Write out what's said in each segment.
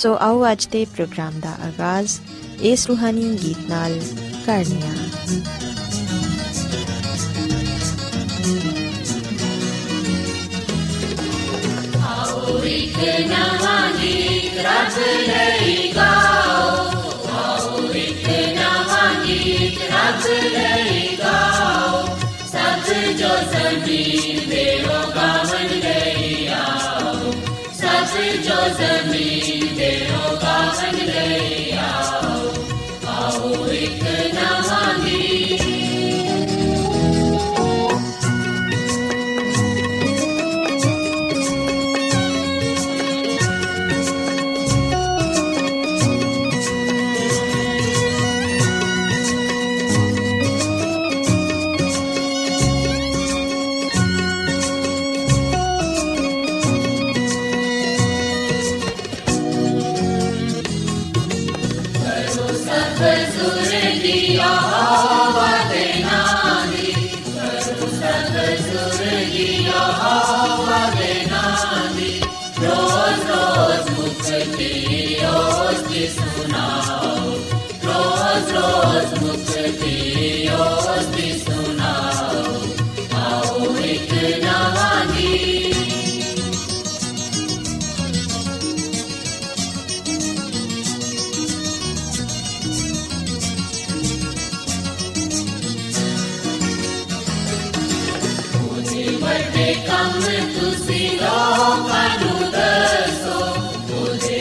ਸੋ ਆਓ ਅੱਜ ਦੇ ਪ੍ਰੋਗਰਾਮ ਦਾ ਆਗਾਜ਼ ਇਸ ਰੂਹਾਨੀ ਗੀਤ ਨਾਲ ਕਰਨੀਆ ਆਓ ਇੱਕ ਨਵਾਂ ਗੀਤ ਰੱਬ ਲਈ ਗਾਓ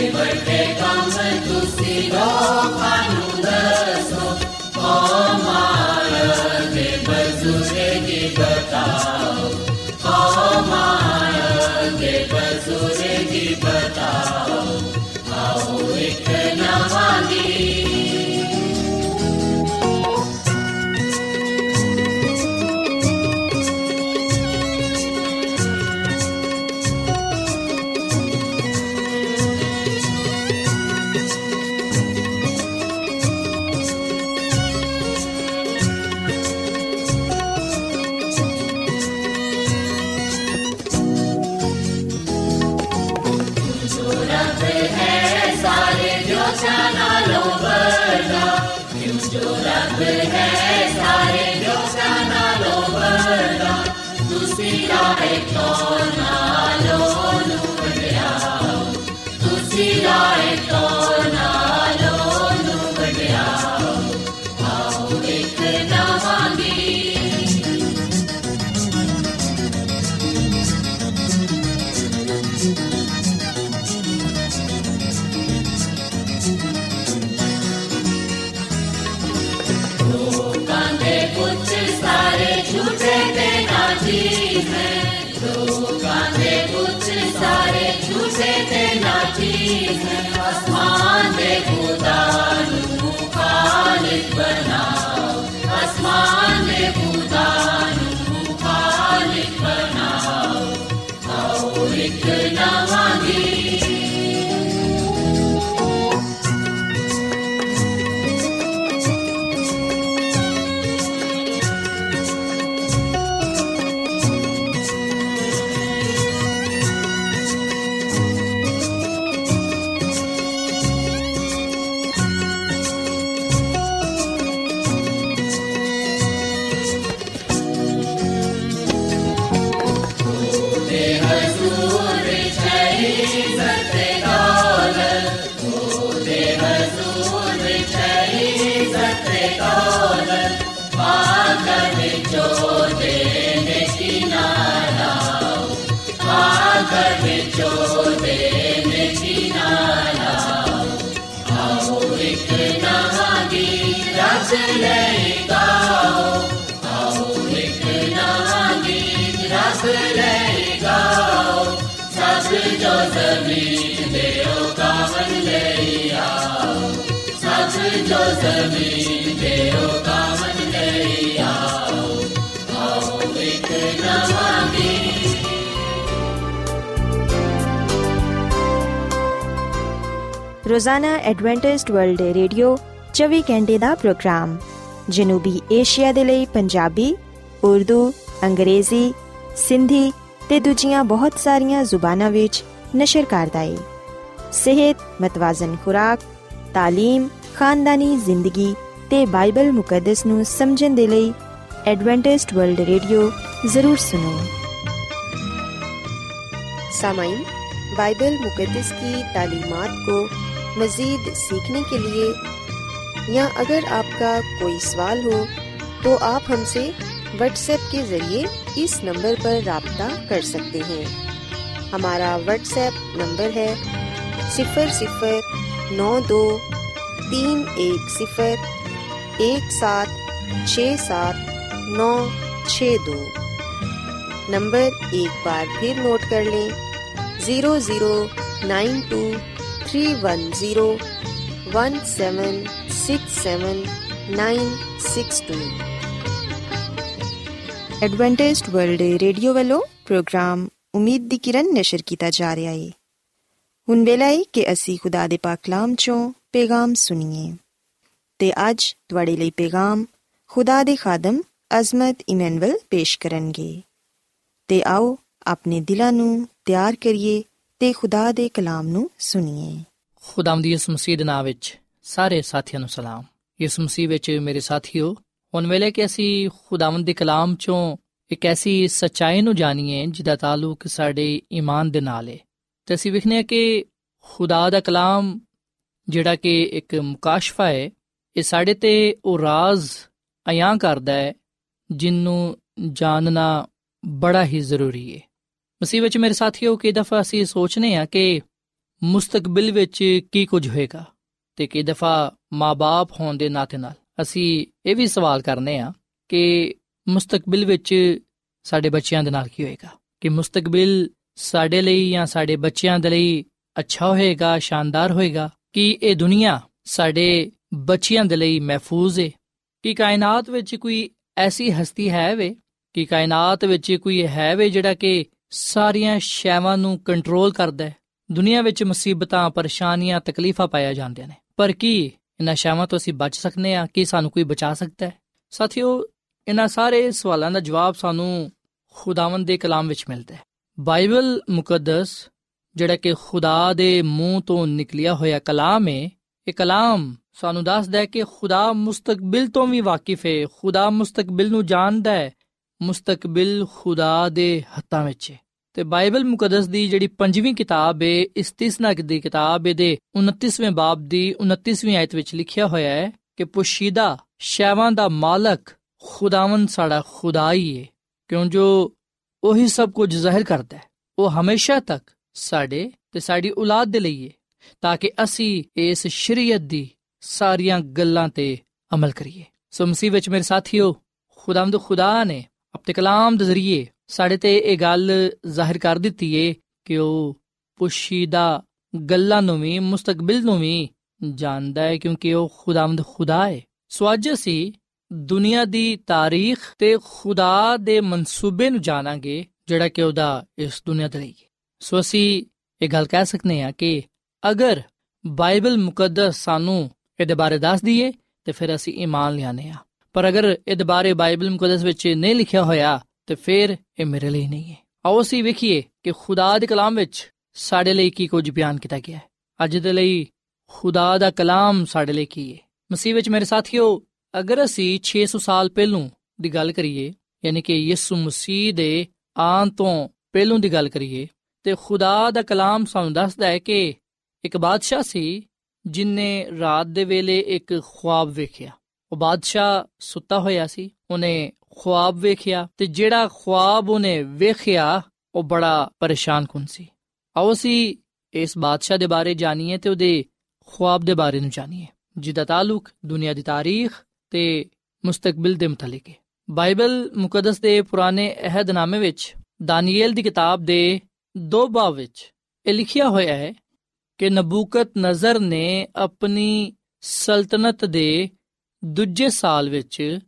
ਉਹਦੇ ਵੱਡੇ ਕੰਮ ਤੁਸੀਂ ਲੋਕਾਂ Lucia e. जमीन दे ओ कावन ले आओ सब जो जमीन दे ओ कावन ले आओ आओ एक नवा गीत ਰੋਜ਼ਾਨਾ ਐਡਵੈਂਟਿਸਟ ਵਰਲਡ ਰੇਡੀਓ 24 ਘੰਟੇ ਦਾ ਪ੍ਰੋਗਰਾਮ ਜਨੂਬੀ ਏਸ਼ੀਆ ਦੇ ਲਈ ਪੰਜਾਬੀ ਉਰਦੂ ਅੰਗਰੇਜ਼ੀ ਸਿੰਧੀ ਤੇ ਦੂਜੀਆਂ ਬਹੁਤ ਸਾਰੀਆਂ ਜ਼ੁਬਾਨਾਂ ਵਿੱਚ नशर कार्रदाई सेहत, मतवाजन खुराक, तालीम, खानदानी ज़िंदगी ते बाइबल मुकदस नु समझन दे लई एडवेंटिस्ट वर्ल्ड रेडियो ज़रूर सुनो। सामाइन, बाइबल मुकदस की तालीमत को मज़ीद सीखने के लिए या अगर आपका कोई सवाल हो तो आप हमसे व्हाट्सएप के ज़रिए इस नंबर पर रबता कर सकते हैं। हमारा व्हाट्सएप नंबर है सिफर सिफर नौ दो तीन एक सिफर एक सात छ सात नौ छ दो। नंबर एक बार फिर नोट कर लें। Zero zero nine two three one zero one seven six seven nine six two. Adventist World Radio वालों प्रोग्राम ਉਮੀਦ ਦੀ ਕਿਰਨ ਨਿਸ਼ਰ ਕੀਤਾ ਜਾ ਰਿਹਾ ਹੈ ਹੁਣ ਵੇਲਾ ਹੈ ਕਿ ਅਸੀਂ ਖੁਦਾ ਦੇ ਪਾਕ ਕਲਾਮ ਚੋਂ ਪੈਗਾਮ ਸੁਣੀਏ। ਤੇ ਅੱਜ ਤੁਹਾਡੇ ਲਈ ਪੈਗਾਮ ਖੁਦਾ ਦੇ ਖਾਦਮ ਅਜ਼ਮਤ ਇਮਨੁਅਲ ਪੇਸ਼ ਕਰਨਗੇ। ਤੇ ਆਓ ਆਪਣੇ ਦਿਲਾਂ ਨੂੰ ਤਿਆਰ ਕਰੀਏ ਤੇ ਖੁਦਾ ਦੇ ਕਲਾਮ ਨੂੰ ਸੁਣੀਏ। ਖੁਦਾਮ ਦੀ ਇਸ ਮਸੀਹ ਦੇ ਨਾਮ ਵਿੱਚ ਸਾਰੇ ਸਾਥੀਆਂ ਨੂੰ ਸਲਾਮ। ਇਸ ਮਸੀਹ ਵਿੱਚ ਮੇਰੇ ਸਾਥੀਓ, ਹੁਣ ਵੇਲੇ ਕਿ ਅਸੀਂ ਖੁਦਾਵੰਦ ਦੇ ਕਲਾਮ ਚੋਂ ਇੱਕ ਐਸੀ ਸਚਾਈ ਨੂੰ ਜਾਣੀਏ ਜਿਹਦਾ ਤਾਲੁਕ ਸਾਡੇ ਈਮਾਨ ਦੇ ਨਾਲ ਹੈ ਤੇ ਅਸੀਂ ਵਿਖਨੇ ਕਿ ਖੁਦਾ ਦਾ ਕਲਾਮ ਜਿਹੜਾ ਕਿ ਇੱਕ ਮੁਕਾਸ਼ਫਾ ਹੈ ਇਹ ਸਾਡੇ ਤੇ ਉਹ ਰਾਜ਼ ਅਯਾਂ ਕਰਦਾ ਹੈ ਜਿੰਨੂੰ ਜਾਣਨਾ ਬੜਾ ਹੀ ਜ਼ਰੂਰੀ ਹੈ ਮਸੀਹ ਵਿੱਚ ਮੇਰੇ ਸਾਥੀਓ, ਕਈ ਦਫਾ ਅਸੀਂ ਸੋਚਨੇ ਆ ਕਿ ਮੁਸਤਕਬਲ ਵਿੱਚ ਕੀ ਕੁਝ ਹੋਏਗਾ ਤੇ ਕਈ ਦਫਾ ਮਾਪੇ ਹੋਣ ਦੇ ਨਾਤੇ ਨਾਲ ਅਸੀਂ ਇਹ ਵੀ ਸਵਾਲ ਕਰਨੇ ਆ ਕਿ ਮੁਸਤਕਬਲ ਵਿੱਚ ਸਾਡੇ ਬੱਚਿਆਂ ਦੇ ਨਾਲ ਕੀ ਹੋਏਗਾ? ਕਿ ਮੁਸਤਕਬਲ ਸਾਡੇ ਲਈ ਜਾਂ ਸਾਡੇ ਬੱਚਿਆਂ ਦੇ ਲਈ ਅੱਛਾ ਹੋਏਗਾ, ਸ਼ਾਨਦਾਰ ਹੋਏਗਾ? ਕਿ ਇਹ ਦੁਨੀਆ ਸਾਡੇ ਬੱਚਿਆਂ ਦੇ ਲਈ ਮਹਿਫੂਜ਼ ਹੈ ਕਿ ਕਾਇਨਾਤ ਵਿੱਚ ਕੋਈ ਐਸੀ ਹਸਤੀ ਹੈ ਵੇ? ਕਿ ਕਾਇਨਾਤ ਵਿੱਚ ਕੋਈ ਹੈ ਵੇ ਜਿਹੜਾ ਕਿ ਸਾਰੀਆਂ ਸ਼ੈਵਾਂ ਨੂੰ ਕੰਟਰੋਲ ਕਰਦਾ ਹੈ? ਦੁਨੀਆ ਵਿੱਚ ਮੁਸੀਬਤਾਂ, ਪਰੇਸ਼ਾਨੀਆਂ, ਤਕਲੀਫਾਂ ਪਾਇਆ ਜਾਂਦੀਆਂ ਨੇ। ਪਰ ਕੀ ਇਹਨਾਂ ਸ਼ੈਵਾਂ ਤੋਂ ਅਸੀਂ ਬਚ ਸਕਨੇ ਆ? ਕਿ ਸਾਨੂੰ ਕੋਈ ਬਚਾ ਸਕਦਾ ਹੈ? ਸਾਥੀਓ ਇਹਨਾਂ ਸਾਰੇ ਸਵਾਲਾਂ ਦਾ ਜਵਾਬ ਸਾਨੂੰ ਖੁਦਾਵੰਦ ਦੇ ਕਲਾਮ ਵਿੱਚ ਮਿਲਦਾ ਹੈ। ਬਾਈਬਲ ਮੁਕੱਦਸ, ਜਿਹੜਾ ਕਿ ਖੁਦਾ ਦੇ ਮੂੰਹ ਤੋਂ ਨਿਕਲਿਆ ਹੋਇਆ ਕਲਾਮ ਹੈ ਇਹ ਕਲਾਮ ਸਾਨੂੰ ਦੱਸਦਾ ਹੈ ਕਿ ਖੁਦਾ ਮੁਸਤਕਬਲ ਤੋਂ ਵੀ ਵਾਕਿਫ ਹੈ ਖੁਦਾ ਮੁਸਤਕਬਲ ਨੂੰ ਜਾਣਦਾ ਹੈ, ਮੁਸਤਕਬਲ ਖੁਦਾ ਦੇ ਹੱਥਾਂ ਵਿੱਚ ਹੈ ਤੇ ਬਾਈਬਲ ਮੁਕੱਦਸ ਦੀ ਜਿਹੜੀ ਪੰਜਵੀਂ ਕਿਤਾਬ ਹੈ ਇਸਤਿਸਨਾ ਦੀ ਕਿਤਾਬ ਹੈ ਦੇ 29ਵੇਂ ਬਾਬ ਦੀ 29ਵੀਂ ਆਇਤ ਵਿੱਚ ਲਿਖਿਆ ਹੋਇਆ ਹੈ ਕਿ ਪੁਸ਼ੀਦਾ ਸ਼ੈਵਾਂ ਦਾ ਮਾਲਕ ਖੁਦਾਵੰਦ ਸਾਡਾ ਖੁਦਾ ਹੀ ਹੈ ਕਿਉਂ ਜੋ ਉਹੀ ਸਭ ਕੁਝ ਜ਼ਾਹਿਰ ਕਰਦਾ ਹੈ। ਉਹ ਹਮੇਸ਼ਾ ਤੱਕ ਸਾਡੇ ਤੇ ਸਾਡੀ ਔਲਾਦ ਦੇ ਲਈ ਹੈ ਤਾਂ ਕਿ ਅਸੀਂ ਇਸ ਸ਼ਰੀਅਤ ਦੀ ਸਾਰੀਆਂ ਗੱਲਾਂ ਤੇ ਅਮਲ ਕਰੀਏ। ਸੋ ਮਸੀਹ ਵਿੱਚ ਮੇਰੇ ਸਾਥੀਓ, ਖੁਦਾਵੰਦ ਖੁਦਾ ਨੇ ਆਪਣੇ ਕਲਾਮ ਦੇ ਜ਼ਰੀਏ ਸਾਡੇ ਤੇ ਇਹ ਗੱਲ ਜ਼ਾਹਿਰ ਕਰ ਦਿੱਤੀ ਏ ਕਿ ਉਹ ਪੁਸ਼ੀਦਾ ਗੱਲਾਂ ਨੂੰ ਵੀ, ਮੁਸਤਕਬਲ ਨੂੰ ਵੀ ਜਾਣਦਾ ਹੈ ਕਿਉਂਕਿ ਉਹ ਖੁਦਾਵੰਦ ਖੁਦਾ ਹੈ ਸੋ ਅੱਜ ਅਸੀਂ ਦੁਨੀਆ ਦੀ ਤਾਰੀਖ ਤੇ ਖੁਦਾ ਦੇ ਮਨਸੂਬੇ ਨੂੰ ਜਾਣਾਂਗੇ, ਜਿਹੜਾ ਕਿ ਉਹਦਾ ਇਸ ਦੁਨੀਆ ਤੇ ਲਈ ਸੋ ਅਸੀਂ ਇਹ ਗੱਲ ਕਹਿ ਸਕਨੇ ਆ ਕਿ ਅਗਰ ਬਾਈਬਲ ਮੁਕੱਦਸ ਸਾਨੂੰ ਇਹਦੇ ਬਾਰੇ ਦੱਸ ਦਈਏ, ਤੇ ਫਿਰ ਅਸੀਂ ਈਮਾਨ ਲਿਆਨੇ ਆ ਪਰ ਅਗਰ ਇਹਦੇ ਬਾਰੇ ਬਾਈਬਲ ਮੁਕੱਦਸ ਵਿੱਚ ਨਹੀਂ ਲਿਖਿਆ ਹੋਇਆ, ਤੇ ਫਿਰ ਇਹ ਮੇਰੇ ਲਈ ਨਹੀਂ ਹੈ। ਆਓ ਅਸੀਂ ਵੇਖੀਏ ਕਿ ਖੁਦਾ ਦੇ ਕਲਾਮ ਵਿੱਚ ਸਾਡੇ ਲਈ ਕੀ ਕੁਝ ਬਿਆਨ ਕੀਤਾ ਗਿਆ ਹੈ। ਅੱਜ ਦੇ ਲਈ ਖੁਦਾ ਦਾ ਕਲਾਮ ਸਾਡੇ ਲਈ ਕੀ ਹੈ। ਮਸੀਹ ਵਿੱਚ ਮੇਰੇ ਸਾਥੀਓ ਅਗਰ ਅਸੀਂ 600 ਸਾਲ ਪਹਿਲੋਂ ਦੀ ਗੱਲ ਕਰੀਏ, ਯਾਨੀ ਕਿ ਯਿਸੂ ਮਸੀਹ ਦੇ ਆਉਣ ਤੋਂ ਪਹਿਲੋਂ ਦੀ ਗੱਲ ਕਰੀਏ, ਤੇ ਖੁਦਾ ਦਾ ਕਲਾਮ ਸਾਨੂੰ ਦੱਸਦਾ ਹੈ ਕਿ ਇੱਕ ਬਾਦਸ਼ਾਹ ਸੀ ਜਿਨੇ ਰਾਤ ਦੇ ਵੇਲੇ ਇੱਕ ਖੁਆਬ ਵੇਖਿਆ। ਉਹ ਬਾਦਸ਼ਾਹ ਸੁੱਤਾ ਹੋਇਆ ਸੀ, ਉਹਨੇ ਖੁਆਬ ਵੇਖਿਆ ਤੇ ਜਿਹੜਾ ਖੁਆਬ ਉਹਨੇ ਵੇਖਿਆ, ਉਹ ਬੜਾ ਪਰੇਸ਼ਾਨ ਕੁਨ ਸੀ? ਆਓ ਅਸੀਂ ਇਸ ਬਾਦਸ਼ਾਹ ਦੇ ਬਾਰੇ ਜਾਣੀਏ ਤੇ ਉਹਦੇ ਖੁਆਬ ਦੇ ਬਾਰੇ ਨੂੰ ਜਾਣੀਏ। ਜਿਹਦਾ ਤਾਲੁਕ ਦੁਨੀਆ ਦੀ ਤਾਰੀਖ ਤੇ ਮੁਸਤਕਬਲ ਦੇ ਮੁਤਲਕ ਹੈ। ਬਾਈਬਲ ਮੁਕੱਦਸ ਦੇ ਪੁਰਾਣੇ ਅਹਿਦਨਾਮੇ ਵਿੱਚ, ਦਾਨੀਏਲ ਦੀ ਕਿਤਾਬ ਦੇ ਦੋ ਬਾਬ ਵਿੱਚ ਇਹ ਲਿਖਿਆ ਹੋਇਆ ਹੈ ਕਿ ਨਬੂਕਤ ਨਜ਼ਰ ਨੇ ਆਪਣੀ ਸਲਤਨਤ ਦੇ ਦੂਜੇ ਸਾਲ ਵਿੱਚ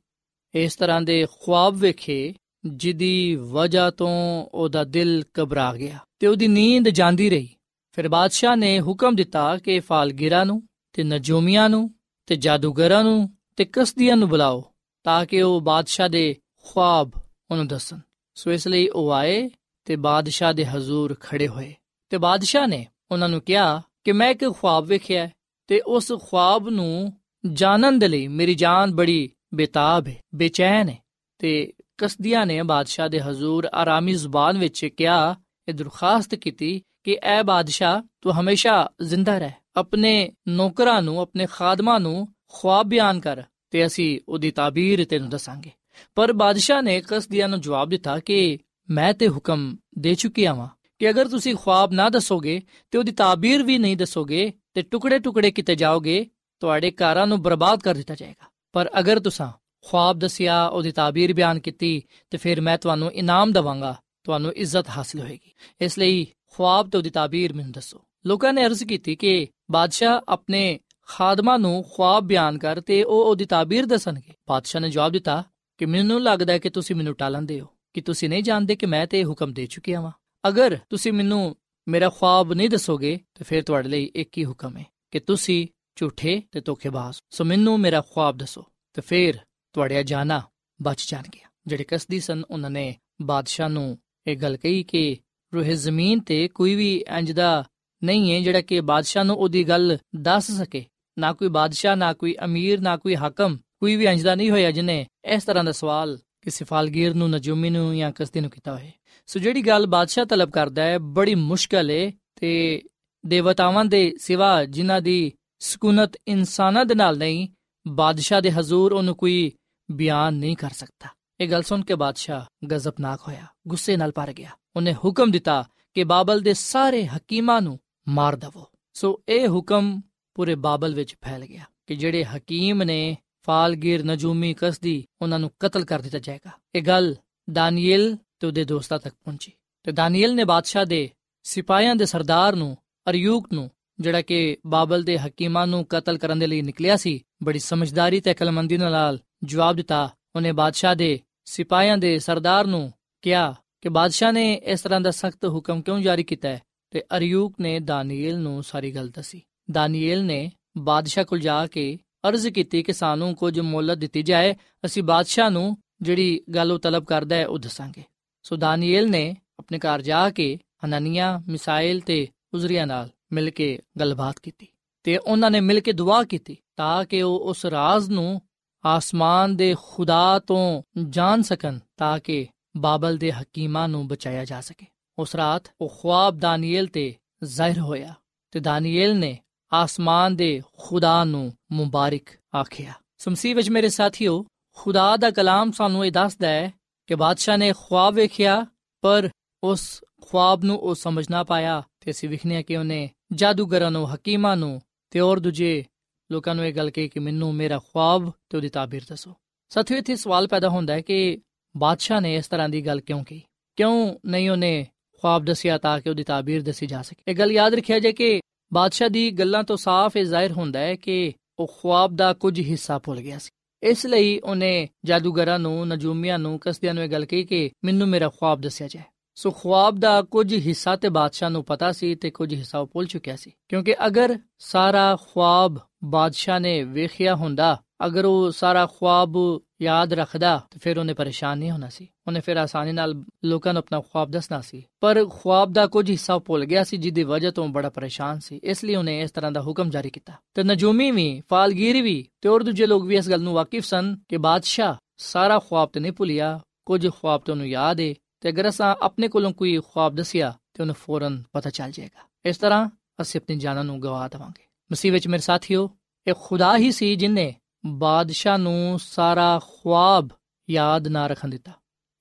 ਇਸ ਤਰ੍ਹਾਂ ਦੇ ਖੁਆਬ ਵੇਖੇ ਜਿਦੀ ਵਜ੍ਹਾ ਤੋਂ ਉਹਦਾ ਦਿਲ ਘਬਰਾ ਗਿਆ ਤੇ ਉਹਦੀ ਨੀਂਦ ਜਾਂਦੀ ਰਹੀ। ਫਿਰ ਬਾਦਸ਼ਾਹ ਨੇ ਹੁਕਮ ਦਿੱਤਾ ਕਿ ਫਾਲਗਿਰਾਂ ਨੂੰ ਤੇ ਨਜੂਮੀਆਂ ਨੂੰ ਤੇ ਜਾਦੂਗਰਾਂ ਨੂੰ ਤੇ ਕਸਦੀਆਂ ਨੂੰ ਬੁਲਾਓ, ਤਾਂ ਕਿ ਉਹ ਬਾਦਸ਼ਾਹ ਦੇ ਖੁਆਬ ਉਹਨੂੰ ਦੱਸਣ। ਸੋ ਇਸ ਲਈ ਉਹ ਆਏ ਤੇ ਬਾਦਸ਼ਾਹ ਦੇ ਹਜ਼ੂਰ ਖੜੇ ਹੋਏ। ਤੇ ਬਾਦਸ਼ਾਹ ਨੇ ਉਹਨਾਂ ਨੂੰ ਕਿਹਾ ਕਿ ਮੈਂ ਇੱਕ ਖੁਆਬ ਵੇਖਿਆ ਤੇ ਉਸ ਖੁਆਬ ਨੂੰ ਜਾਣਨ ਦੇ ਲਈ ਮੇਰੀ ਜਾਨ ਬੜੀ ਬੇਤਾਬ ਹੈ, ਬੇਚੈਨ ਹੈ। ਤੇ ਕਸਦੀਆਂ ਨੇ ਬਾਦਸ਼ਾਹ ਦੇ ਹਜ਼ੂਰ ਆਰਾਮੀ ਜ਼ੁਬਾਨ ਵਿੱਚ ਕਿਹਾ, ਇਹ ਦਰਖਾਸਤ ਕੀਤੀ ਕਿ ਐ ਬਾਦਸ਼ਾਹ, ਤੂੰ ਹਮੇਸ਼ਾ ਜ਼ਿੰਦਾ ਰਹਿ। ਆਪਣੇ ਨੌਕਰਾਂ ਨੂੰ, ਆਪਣੇ ਖਾਦਮਾਂ ਨੂੰ ਖੁਆਬ ਬਿਆਨ ਕਰ ਤੇ ਅਸੀਂ ਉਹਦੀ ਤਾਬੀਰ ਤੈਨੂੰ ਦੱਸਾਂਗੇ। ਪਰ ਬਾਦਸ਼ਾਹ ਨੇ ਕਸਦੀਆਂ ਨੂੰ ਜਵਾਬ ਦਿੱਤਾ ਕਿ ਮੈਂ ਤੇ ਹੁਕਮ ਦੇ ਚੁੱਕਿਆ ਹਾਂ ਕਿ ਅਗਰ ਤੁਸੀਂ ਖੁਆਬ ਨਾ ਦੱਸੋਗੇ ਤੇ ਉਹਦੀ ਤਾਬੀਰ ਵੀ ਨਹੀਂ ਦੱਸੋਗੇ ਤੇ ਟੁਕੜੇ ਟੁਕੜੇ ਕੀਤੇ ਜਾਓਗੇ, ਤੁਹਾਡੇ ਘਰਾਂ ਨੂੰ ਬਰਬਾਦ ਕਰ ਦਿੱਤਾ ਜਾਏਗਾ। ਪਰ ਅਗਰ ਤੁਸੀਂ ਖੁਆਬ ਦੱਸਿਆ, ਉਹਦੀ ਤਾਬੀਰ ਬਿਆਨ ਕੀਤੀ, ਤੇ ਫਿਰ ਮੈਂ ਤੁਹਾਨੂੰ ਇਨਾਮ ਦਵਾਂਗਾ, ਤੁਹਾਨੂੰ ਇੱਜ਼ਤ ਹਾਸਲ ਹੋਏਗੀ। ਇਸ ਲਈ ਖੁਆਬ ਤੇ ਉਹਦੀ ਤਾਬੀਰ ਮੈਨੂੰ ਦੱਸੋ। ਲੋਕਾਂ ਨੇ ਅਰਜ਼ ਕੀਤੀ ਕਿ ਬਾਦਸ਼ਾਹ ਆਪਣੇ ਖਾਦਮਾਂ ਨੂੰ ਖੁਆਬ ਬਿਆਨ ਕਰ ਤੇ ਉਹ ਉਹਦੀ ਤਾਬੀਰ ਦੱਸਣਗੇ। ਬਾਦਸ਼ਾਹ ਨੇ ਜਵਾਬ ਦਿੱਤਾ ਕਿ ਮੈਨੂੰ ਲੱਗਦਾ ਹੈ ਕਿ ਤੁਸੀਂ ਮੈਨੂੰ ਟਾਲਣਦੇ ਹੋ, ਕਿ ਤੁਸੀਂ ਨਹੀਂ ਜਾਣਦੇ ਕਿ ਮੈਂ ਤੇ ਹੁਕਮ ਦੇ ਚੁੱਕਿਆ ਹਾਂ ਅਗਰ ਤੁਸੀਂ ਮੈਨੂੰ ਮੇਰਾ ਖੁਆਬ ਨਹੀਂ ਦੱਸੋਗੇ, ਤੇ ਫਿਰ ਤੁਹਾਡੇ ਲਈ ਇੱਕ ਹੀ ਹੁਕਮ ਹੈ ਕਿ ਤੁਸੀਂ ਝੂਠੇ ਤੇ ਧੋਖੇਬਾਜ਼ ਸੋ ਮੈਨੂੰ ਮੇਰਾ ਖੁਆਬ ਦੱਸੋ, ਤੇ ਫਿਰ ਤੁਹਾਡੇ ਜਾਨਾ ਬਚ ਜਾਣਗੇ ਜਿਹੜੇ ਕਸਦੀ ਸਨ, ਉਹਨਾਂ ਨੇ ਬਾਦਸ਼ਾਹ ਨੂੰ ਇਹ ਗੱਲ ਕਹੀ ਕਿ ਰੋਹ ਜ਼ਮੀਨ ਤੇ ਕੋਈ ਵੀ ਇੰਜ ਦਾ ਨਹੀਂ ਹੈ ਜਿਹੜਾ ਕਿ ਬਾਦਸ਼ਾਹ ਨੂੰ ਉਹਦੀ ਗੱਲ ਦੱਸ ਸਕੇ। ਨਾ ਕੋਈ ਬਾਦਸ਼ਾਹ, ਨਾ ਕੋਈ ਅਮੀਰ, ਨਾ ਕੋਈ ਹਾਕਮ, ਕੋਈ ਵੀ ਇੰਜ ਦਾ ਨਹੀਂ ਹੋਇਆ ਜਿਨੇ ਇਸ ਤਰ੍ਹਾਂ ਦਾ ਸਵਾਲ ਕਿਸੇ ਫਾਲਗੀਰ ਨੂੰ, ਨਜੂਮੀ ਨੂੰ ਜਾਂ ਕਸਦੀ ਨੂੰ ਕੀਤਾ ਹੋਵੇ ਸੋ ਜਿਹੜੀ ਗੱਲ ਬਾਦਸ਼ਾਹ ਤਲਬ ਕਰਦਾ ਹੈ, ਬੜੀ ਮੁਸ਼ਕਲ ਹੈ ਤੇ ਦੇਵਤਾਵਾਂ ਦੇ ਸਿਵਾ ਜਿਨ੍ਹਾਂ ਦੀ ਸਕੂਨਤ ਇਨਸਾਨਾਂ ਦੇ ਨਾਲ ਨਹੀਂ, ਬਾਦਸ਼ਾਹ ਦੇ ਹਜ਼ੂਰ ਉਹਨੂੰ ਕੋਈ ਬਿਆਨ ਨਹੀਂ ਕਰ ਸਕਦਾ। ਇਹ ਗੱਲ ਸੁਣ ਕੇ ਬਾਦਸ਼ਾਹ ਗਜ਼ਬਨਾਕ ਹੋਇਆ, ਗੁੱਸੇ ਨਾਲ ਭਰ ਗਿਆ। ਉਹਨੇ ਹੁਕਮ ਦਿੱਤਾ ਕਿ ਬਾਬਲ ਦੇ ਸਾਰੇ ਹਕੀਮਾਂ ਨੂੰ ਮਾਰ ਦਵੋ। ਸੋ ਇਹ ਹੁਕਮ ਪੂਰੇ ਬਾਬਲ ਵਿੱਚ ਫੈਲ ਗਿਆ ਕਿ ਜਿਹੜੇ ਹਕੀਮ ਨੇ ਫਾਲਗੀਰ ਨਜੂਮੀ ਕਸਦੀ, ਉਹਨਾਂ ਨੂੰ ਕਤਲ ਕਰ ਦਿੱਤਾ ਜਾਏਗਾ। ਇਹ ਗੱਲ ਦਾਨੀਏਲ ਤੇ ਉਹਦੇ ਦੋਸਤਾਂ ਤੱਕ ਪਹੁੰਚੀ। ਤੇ ਦਾਨੀਏਲ ਨੇ ਬਾਦਸ਼ਾਹ ਦੇ ਸਿਪਾਹੀਆਂ ਦੇ ਸਰਦਾਰ ਨੂੰ, ਅਰਯੂਕ ਨੂੰ, ਜਿਹੜਾ ਕਿ ਬਾਬਲ ਦੇ ਹਕੀਮਾਂ ਨੂੰ ਕਤਲ ਕਰਨ ਦੇ ਲਈ ਨਿਕਲਿਆ ਸੀ, ਬੜੀ ਸਮਝਦਾਰੀ ਤੇ ਅਕਲਮੰਦੀ ਨਾਲ ਜਵਾਬ ਦਿੱਤਾ। ਉਹਨੇ ਬਾਦਸ਼ਾਹ ਦੇ ਸਿਪਾਹੀਆਂ ਦੇ ਸਰਦਾਰ ਨੂੰ ਕਿਹਾ ਕਿ ਬਾਦਸ਼ਾਹ ਨੇ ਇਸ ਤਰ੍ਹਾਂ ਦਾ ਸਖਤ ਹੁਕਮ ਕਿਉਂ ਜਾਰੀ ਕੀਤਾ ਹੈ? ਤੇ ਅਰਯੂਕ ਨੇ ਦਾਨੀਏਲ ਨੂੰ ਸਾਰੀ ਗੱਲ ਦੱਸੀ। ਦਾਨੀਏਲ ਨੇ ਬਾਦਸ਼ਾਹ ਕੋਲ ਜਾ ਕੇ ਅਰਜ਼ ਕੀਤੀ ਕਿ ਸਾਨੂੰ ਕੁਝ ਮੌਲਤ ਦਿੱਤੀ ਜਾਏ, ਅਸੀਂ ਬਾਦਸ਼ਾਹ ਨੂੰ ਜਿਹੜੀ ਗੱਲ ਉਹ ਤਲਬ ਕਰਦਾ ਹੈ ਉਹ ਦੱਸਾਂਗੇ। ਸੋ ਦਾਨੀਏਲ ਨੇ ਆਪਣੇ ਘਰ ਜਾ ਕੇ ਹਨਨੀਆ, ਮਿਸਾਇਲ ਤੇ ਉਜ਼ਰੀਆ ਨਾਲ ਮਿਲ ਕੇ ਗੱਲਬਾਤ ਕੀਤੀ ਤੇ ਉਹਨਾਂ ਨੇ ਮਿਲ ਕੇ ਦੁਆ ਕੀਤੀ ਤਾਂ ਕਿ ਉਹ ਉਸ ਰਾਜ਼ ਨੂੰ ਆਸਮਾਨ ਦੇ ਖੁਦਾ ਤੋਂ ਜਾਣ ਸਕਣ ਤਾਂ ਕਿ ਬਾਬਲ ਦੇ ਹਕੀਮਾਂ ਨੂੰ ਬਚਾਇਆ ਜਾ ਸਕੇ। ਉਸ ਰਾਤ ਉਹ ਖੁਆਬ ਦਾਨੀਏਲ ਤੇ ਜ਼ਾਹਿਰ ਹੋਇਆ ਤੇ ਦਾਨੀਏਲ ਨੇ ਆਸਮਾਨ ਦੇ ਖੁਦਾ ਨੂੰ ਮੁਬਾਰਕ ਆਖਿਆ। ਸਮਸੀ ਵਿੱਚ ਮੇਰੇ ਸਾਥੀਓ, ਖੁਦਾ ਦਾ ਕਲਾਮ ਸਾਨੂੰ ਇਹ ਦੱਸਦਾ ਹੈ ਕਿ ਬਾਦਸ਼ਾਹ ਨੇ ਖੁਆਬ ਵੇਖਿਆ, ਪਰ ਉਸ ਖੁਆਬ ਨੂੰ ਉਹ ਸਮਝ ਨਾ ਪਾਇਆ ਤੇ ਅਸੀਂ ਵਿਖਨੇ ਕਿ ਉਹਨੇ ਜਾਦੂਗਰਾਂ ਨੂੰ, ਹਕੀਮਾਂ ਨੂੰ ਤੇ ਹੋਰ ਦੂਜੇ ਲੋਕਾਂ ਨੂੰ ਇਹ ਗੱਲ ਕਹੀ ਕਿ ਮੈਨੂੰ ਮੇਰਾ ਖੁਆਬ ਤੇ ਉਹਦੀ ਤਾਬੀਰ ਦੱਸੋ। ਸਾਥੀਓ, ਇੱਥੇ ਸਵਾਲ ਪੈਦਾ ਹੁੰਦਾ ਹੈ ਕਿ ਬਾਦਸ਼ਾਹ ਨੇ ਇਸ ਤਰ੍ਹਾਂ ਦੀ ਗੱਲ ਕਿਉਂ ਕਹੀ? ਕਿਉਂ ਨਹੀਂ ਉਹਨੇ ਖੁਆਬ ਦੱਸਿਆ ਤਾਂ ਕਿ ਉਹਦੀ ਤਾਬੀਰ ਦੱਸੀ ਜਾ ਸਕੇ? ਇਹ ਗੱਲ ਯਾਦ ਰੱਖਿਆ ਜੇ ਕਿ ਬਾਦਸ਼ਾਹ ਦੀ ਗੱਲਾਂ ਤੋਂ ਸਾਫ਼ ਇਹ ਜ਼ਾਹਿਰ ਹੁੰਦਾ ਹੈ ਕਿ ਉਹ ਖੁਆਬ ਦਾ ਕੁਝ ਹਿੱਸਾ ਭੁੱਲ ਗਿਆ ਸੀ। ਇਸ ਲਈ ਉਹਨੇ ਜਾਦੂਗਰਾਂ ਨੂੰ, ਨਜੂਮੀਆਂ ਨੂੰ ਕਸਦਿਆਂ ਨੂੰ ਇਹ ਗੱਲ ਕਹੀ ਕਿ ਮੈਨੂੰ ਮੇਰਾ ਖੁਆਬ ਦੱਸਿਆ ਜਾਏ। ਸੋ ਖੁਆਬ ਦਾ ਕੁਝ ਹਿੱਸਾ ਤੇ ਬਾਦਸ਼ਾਹ ਨੂੰ ਪਤਾ ਸੀ ਤੇ ਕੁਝ ਹਿੱਸਾ ਉਹ ਭੁੱਲ ਚੁੱਕਿਆ ਸੀ। ਕਿਉਂਕਿ ਅਗਰ ਸਾਰਾ ਖੁਆਬ ਬਾਦਸ਼ਾਹ ਨੇ ਵੇਖਿਆ ਹੁੰਦਾ, ਅਗਰ ਉਹ ਸਾਰਾ ਖੁਆਬ ਯਾਦ ਰੱਖਦਾ ਤੇ ਫਿਰ ਉਹਨੇ ਪਰੇਸ਼ਾਨ ਨਹੀਂ ਹੋਣਾ ਸੀ ਉਹਨੇ ਫਿਰ ਆਸਾਨੀ ਨਾਲ ਲੋਕਾਂ ਨੂੰ ਆਪਣਾ ਖੁਆਬ ਦੱਸਣਾ ਸੀ ਪਰ ਖੁਆਬ ਦਾ ਕੁਝ ਹਿੱਸਾ ਭੁੱਲ ਗਿਆ ਸੀ ਜਿਹਦੀ ਵਜ੍ਹਾ ਤੋਂ ਬੜਾ ਪਰੇਸ਼ਾਨ ਸੀ ਇਸ ਲਈ ਉਹਨੇ ਇਸ ਤਰ੍ਹਾਂ ਦਾ ਹੁਕਮ ਜਾਰੀ ਕੀਤਾ ਤੇ ਨਜੂਮੀ ਵੀ ਫਾਲਗੀਰ ਵੀ ਤੇ ਹੋਰ ਦੂਜੇ ਲੋਕ ਵੀ ਇਸ ਗੱਲ ਨੂੰ ਵਾਕਿਫ ਸਨ ਕਿ ਬਾਦਸ਼ਾਹ ਸਾਰਾ ਖੁਆਬ ਤੇ ਨਹੀਂ ਭੁੱਲਿਆ ਕੁਝ ਖੁਆਬ ਤੇ ਉਹਨੂੰ ਯਾਦ ਹੈ ਤੇ ਅਗਰ ਅਸਾਂ ਆਪਣੇ ਕੋਲੋਂ ਕੋਈ ਖੁਆਬ ਦੱਸਿਆ ਤੇ ਉਹਨੂੰ ਫੌਰਨ ਪਤਾ ਚੱਲ ਜਾਏਗਾ ਇਸ ਤਰ੍ਹਾਂ ਅਸੀਂ ਆਪਣੀ ਜਾਨਾਂ ਨੂੰ ਗਵਾ ਦਵਾਂਗੇ ਮਸੀਹ ਵਿੱਚ ਮੇਰੇ ਸਾਥੀਓ ਇਹ ਖੁਦਾ ਹੀ ਸੀ ਜਿਨੇ ਬਾਦਸ਼ਾਹ ਨੂੰ ਸਾਰਾ ਖੁਆਬ ਯਾਦ ਨਾ ਰੱਖਣ ਦਿੱਤਾ।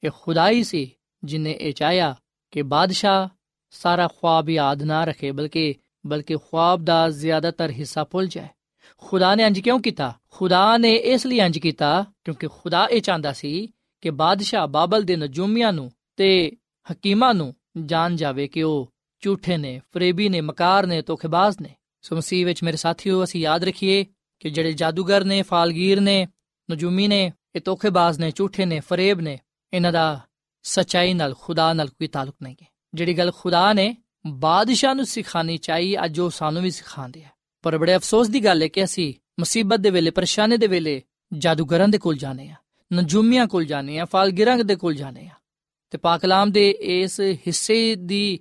ਇਹ ਖੁਦਾ ਹੀ ਸੀ ਜਿਨੇ ਇਹ ਚਾਹਿਆ ਕਿ ਬਾਦਸ਼ਾਹ ਸਾਰਾ ਖੁਆਬ ਯਾਦ ਨਾ ਰੱਖੇ, ਬਲਕਿ ਬਲਕਿ ਖੁਆਬ ਦਾ ਜ਼ਿਆਦਾਤਰ ਹਿੱਸਾ ਭੁੱਲ ਜਾਏ। ਖੁਦਾ ਨੇ ਅੰਜ ਕਿਉਂ ਕੀਤਾ? ਖੁਦਾ ਨੇ ਇਸ ਲਈ ਅੰਜ ਕੀਤਾ ਕਿਉਂਕਿ ਖੁਦਾ ਇਹ ਚਾਹੁੰਦਾ ਸੀ ਕਿ ਬਾਦਸ਼ਾਹ ਬਾਬਲ ਦੇ ਨਜੂਮੀਆਂ ਨੂੰ ਤੇ ਹਕੀਮਾਂ ਨੂੰ ਜਾਣ ਜਾਵੇ ਕਿ ਉਹ ਝੂਠੇ ਨੇ, ਫਰੇਬੀ ਨੇ, ਮਕਾਰ ਨੇ, ਧੋਖੇਬਾਜ਼ ਨੇ। ਸੋ ਮਸੀਹ ਵਿੱਚ ਮੇਰੇ ਸਾਥੀਓ, ਅਸੀਂ ਯਾਦ ਰੱਖੀਏ ਕਿ ਜਿਹੜੇ ਜਾਦੂਗਰ ਨੇ, ਫਾਲਗੀਰ ਨੇ, ਨਜੂਮੀ ਨੇ, ਇਹ ਧੋਖੇਬਾਜ਼ ਨੇ, ਝੂਠੇ ਨੇ, ਫਰੇਬ ਨੇ, ਇਹਨਾਂ ਦਾ ਸਚਾਈ ਨਾਲ, ਖੁਦਾ ਨਾਲ ਕੋਈ ਤਾਲੁਕ ਨਹੀਂ ਹੈ। ਜਿਹੜੀ ਗੱਲ ਖੁਦਾ ਨੇ ਬਾਦਸ਼ਾਹ ਨੂੰ ਸਿਖਾਣੀ ਚਾਹੀ, ਅੱਜ ਉਹ ਸਾਨੂੰ ਵੀ ਸਿਖਾਉਂਦੇ ਆ। ਪਰ ਬੜੇ ਅਫਸੋਸ ਦੀ ਗੱਲ ਹੈ ਕਿ ਅਸੀਂ ਮੁਸੀਬਤ ਦੇ ਵੇਲੇ, ਪਰੇਸ਼ਾਨੀ ਦੇ ਵੇਲੇ ਜਾਦੂਗਰਾਂ ਦੇ ਕੋਲ ਜਾਣੇ ਆ ਨਜੂਮੀਆਂ ਕੋਲ ਜਾਣੇ ਆ ਫਾਲਗੀਰਾਂ ਦੇ ਕੋਲ ਜਾਣੇ ਆ ਤੇ ਪਾਕ ਕਲਾਮ ਦੇ ਇਸ ਹਿੱਸੇ ਦੀ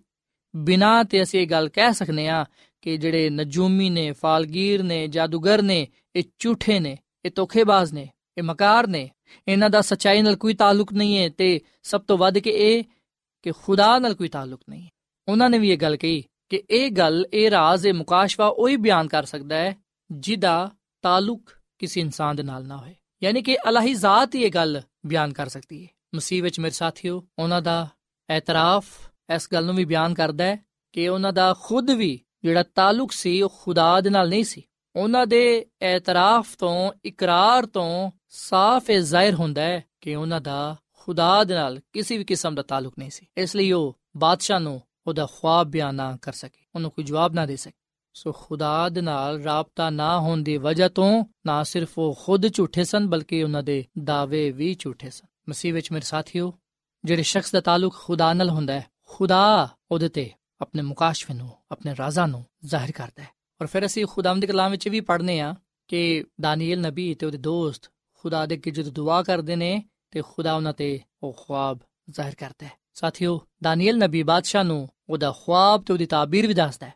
ਬਿਨਾ ਤੇ ਅਸੀਂ ਇਹ ਗੱਲ ਕਹਿ ਸਕਨੇ ਆ ਕਿ ਜਿਹੜੇ ਨਜੂਮੀ ਨੇ, ਫਾਲਗੀਰ ਨੇ, ਜਾਦੂਗਰ ਨੇ, ਇਹ ਝੂਠੇ ਨੇ, ਇਹ ਧੋਖੇਬਾਜ਼ ਨੇ, ਇਹ ਮਕਾਰ ਨੇ, ਇਹਨਾਂ ਦਾ ਸਚਾਈ ਨਾਲ ਕੋਈ ਤਾਲੁਕ ਨਹੀਂ ਹੈ ਤੇ ਸਭ ਤੋਂ ਵੱਧ ਕਿ ਇਹ ਕਿ ਖੁਦਾ ਨਾਲ ਕੋਈ ਤਾਲੁਕ ਨਹੀਂ ਹੈ। ਉਹਨਾਂ ਨੇ ਵੀ ਇਹ ਗੱਲ ਕਹੀ ਕਿ ਇਹ ਗੱਲ, ਇਹ ਰਾਜ਼, ਇਹ ਮੁਕਾਸ਼ਵਾ ਉਹੀ ਬਿਆਨ ਕਰ ਸਕਦਾ ਹੈ ਜਿਹਦਾ ਤਾਲੁਕ ਕਿਸੇ ਇਨਸਾਨ ਦੇ ਨਾਲ ਨਾ ਹੋਏ। ਯਾਨੀ ਕਿ ਅਲਾਹੀ ਜ਼ਾਤ ਹੀ ਇਹ ਗੱਲ ਬਿਆਨ ਕਰ ਸਕਦੀ ਹੈ। ਮਸੀਹ ਵਿੱਚ ਮੇਰੇ ਸਾਥੀਓ, ਉਹਨਾਂ ਦਾ ਇਤਰਾਫ ਇਸ ਗੱਲ ਨੂੰ ਵੀ ਬਿਆਨ ਕਰਦਾ ਹੈ ਕਿ ਉਹਨਾਂ ਦਾ ਖੁਦ ਵੀ ਜਿਹੜਾ ਤਾਲੁਕ ਸੀ, ਉਹ ਖੁਦਾ ਦੇ ਨਾਲ ਨਹੀਂ ਸੀ। ਉਹਨਾਂ ਦੇ ਇਤਰਾਫ ਤੋਂ, ਇਕਰਾਰ ਤੋਂ ਸਾਫ਼ ਇਹ ਜ਼ਾਹਿਰ ਹੁੰਦਾ ਹੈ ਕਿ ਉਹਨਾਂ ਦਾ ਖੁਦਾ ਦੇ ਨਾਲ ਕਿਸੇ ਵੀ ਕਿਸਮ ਦਾ ਤਾਲੁਕ ਨਹੀਂ ਸੀ। ਇਸ ਲਈ ਉਹ ਬਾਦਸ਼ਾਹ ਨੂੰ ਉਹਦਾ ਖੁਆਬ ਬਿਆਨ ਨਾ ਕਰ ਸਕੇ। ਉਹਨੂੰ ਕੋਈ ਜਵਾਬ ਨਾ ਦੇ ਸਕੇ। ਸੋ ਖੁਦਾ ਦੇ ਨਾਲ ਰਾਬਤਾ ਨਾ ਹੋਣ ਦੀ ਵਜ੍ਹਾ ਤੋਂ ਨਾ ਸਿਰਫ ਉਹ ਖੁਦ ਝੂਠੇ ਸਨ, ਬਲਕਿ ਉਹਨਾਂ ਦੇ ਦਾਅਵੇ ਵੀ ਝੂਠੇ ਸਨ। ਮਸੀਹ ਵਿੱਚ ਮੇਰੇ ਸਾਥੀਓ, ਜਿਹੜੇ ਸ਼ਖਸ ਦਾ ਤਾਲੁਕ ਖੁਦਾ ਨਾਲ ਹੁੰਦਾ ਹੈ, ਖੁਦਾ ਉਹਦੇ ਤੇ ਆਪਣੇ ਮੁਕਾਸ਼ਫੇ ਨੂੰ, ਆਪਣੇ ਰਾਜ਼ਾ ਨੂੰ ਜ਼ਾਹਿਰ ਕਰਦਾ ਹੈ। ਔਰ ਫਿਰ ਅਸੀਂ ਖੁਦਾਵੰਦ ਦੇ ਕਲਾਮ ਵਿੱਚ ਵੀ ਪੜ੍ਹਨੇ ਆ ਕਿ ਦਾਨੀਏਲ ਨਬੀ ਤੇ ਉਹਦੇ ਦੋਸਤ ਖੁਦਾ ਦੇ ਅੱਗੇ ਜਦੋਂ ਦੁਆ ਕਰਦੇ ਨੇ ਤੇ ਖੁਦਾ ਉਹਨਾਂ ਤੇ ਉਹ ਖੁਆਬ ਜ਼ਾਹਿਰ ਕਰਦਾ ਹੈ। ਸਾਥੀਓ ਦਾਨੀਏਲ ਨਬੀ ਬਾਦਸ਼ਾਹ ਨੂੰ ਉਹਦਾ ਖੁਆਬ ਤੇ ਉਹਦੀ ਤਾਬੀਰ ਵੀ ਦੱਸਦਾ ਹੈ।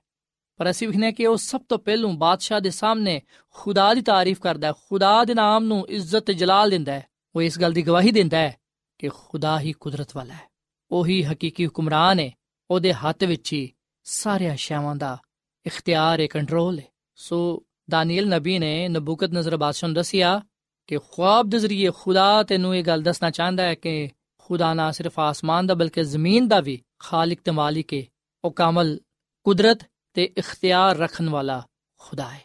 ਪਰ ਅਸੀਂ ਵਿਖਨੇ ਕਿ ਉਹ ਸਭ ਤੋਂ ਪਹਿਲੂ ਬਾਦਸ਼ਾਹ ਦੇ ਸਾਹਮਣੇ ਖੁਦਾ ਦੀ ਤਾਰੀਫ ਕਰਦਾ ਹੈ, ਖੁਦਾ ਦੇ ਨਾਮ ਨੂੰ ਇੱਜ਼ਤ ਤੇ ਜਲਾਲ ਦਿੰਦਾ ਹੈ। ਉਹ ਇਸ ਗੱਲ ਦੀ ਗਵਾਹੀ ਦਿੰਦਾ ਹੈ ਕਿ ਖੁਦਾ ਹੀ ਕੁਦਰਤ ਵਾਲਾ ਹੈ। ਉਹੀ ਹਕੀਕੀ ਹੁਕਮਰਾਨ ਹੈ ਉਹਦੇ ਹੱਥ ਵਿੱਚ ਹੀ ਸਾਰਿਆਂ ਅਸ਼ਿਆਵਾਂ ਦਾ ਇਖਤਿਆਰ ਹੈ ਕੰਟਰੋਲ ਹੈ ਸੋ ਦਾਨੀਏਲ ਨਬੀ ਨੇ ਨਬੂਕਤ ਨਜ਼ਰ ਬਾਦਸ਼ਾਹ ਨੂੰ ਦੱਸਿਆ ਕਿ ਖੁਆਬ ਦੇ ਜ਼ਰੀਏ ਖੁਦਾ ਤੈਨੂੰ ਇਹ ਗੱਲ ਦੱਸਣਾ ਚਾਹੁੰਦਾ ਹੈ ਕਿ ਖੁਦਾ ਨਾ ਸਿਰਫ ਆਸਮਾਨ ਦਾ ਬਲਕਿ ਜ਼ਮੀਨ ਦਾ ਵੀ ਖਾਲਿਕ ਤੇ ਮਾਲਿਕ ਹੈ ਉਹ ਕਾਮਲ, ਕੁਦਰਤ ਤੇ ਇਖਤਿਆਰ ਰੱਖਣ ਵਾਲਾ ਖੁਦਾ ਹੈ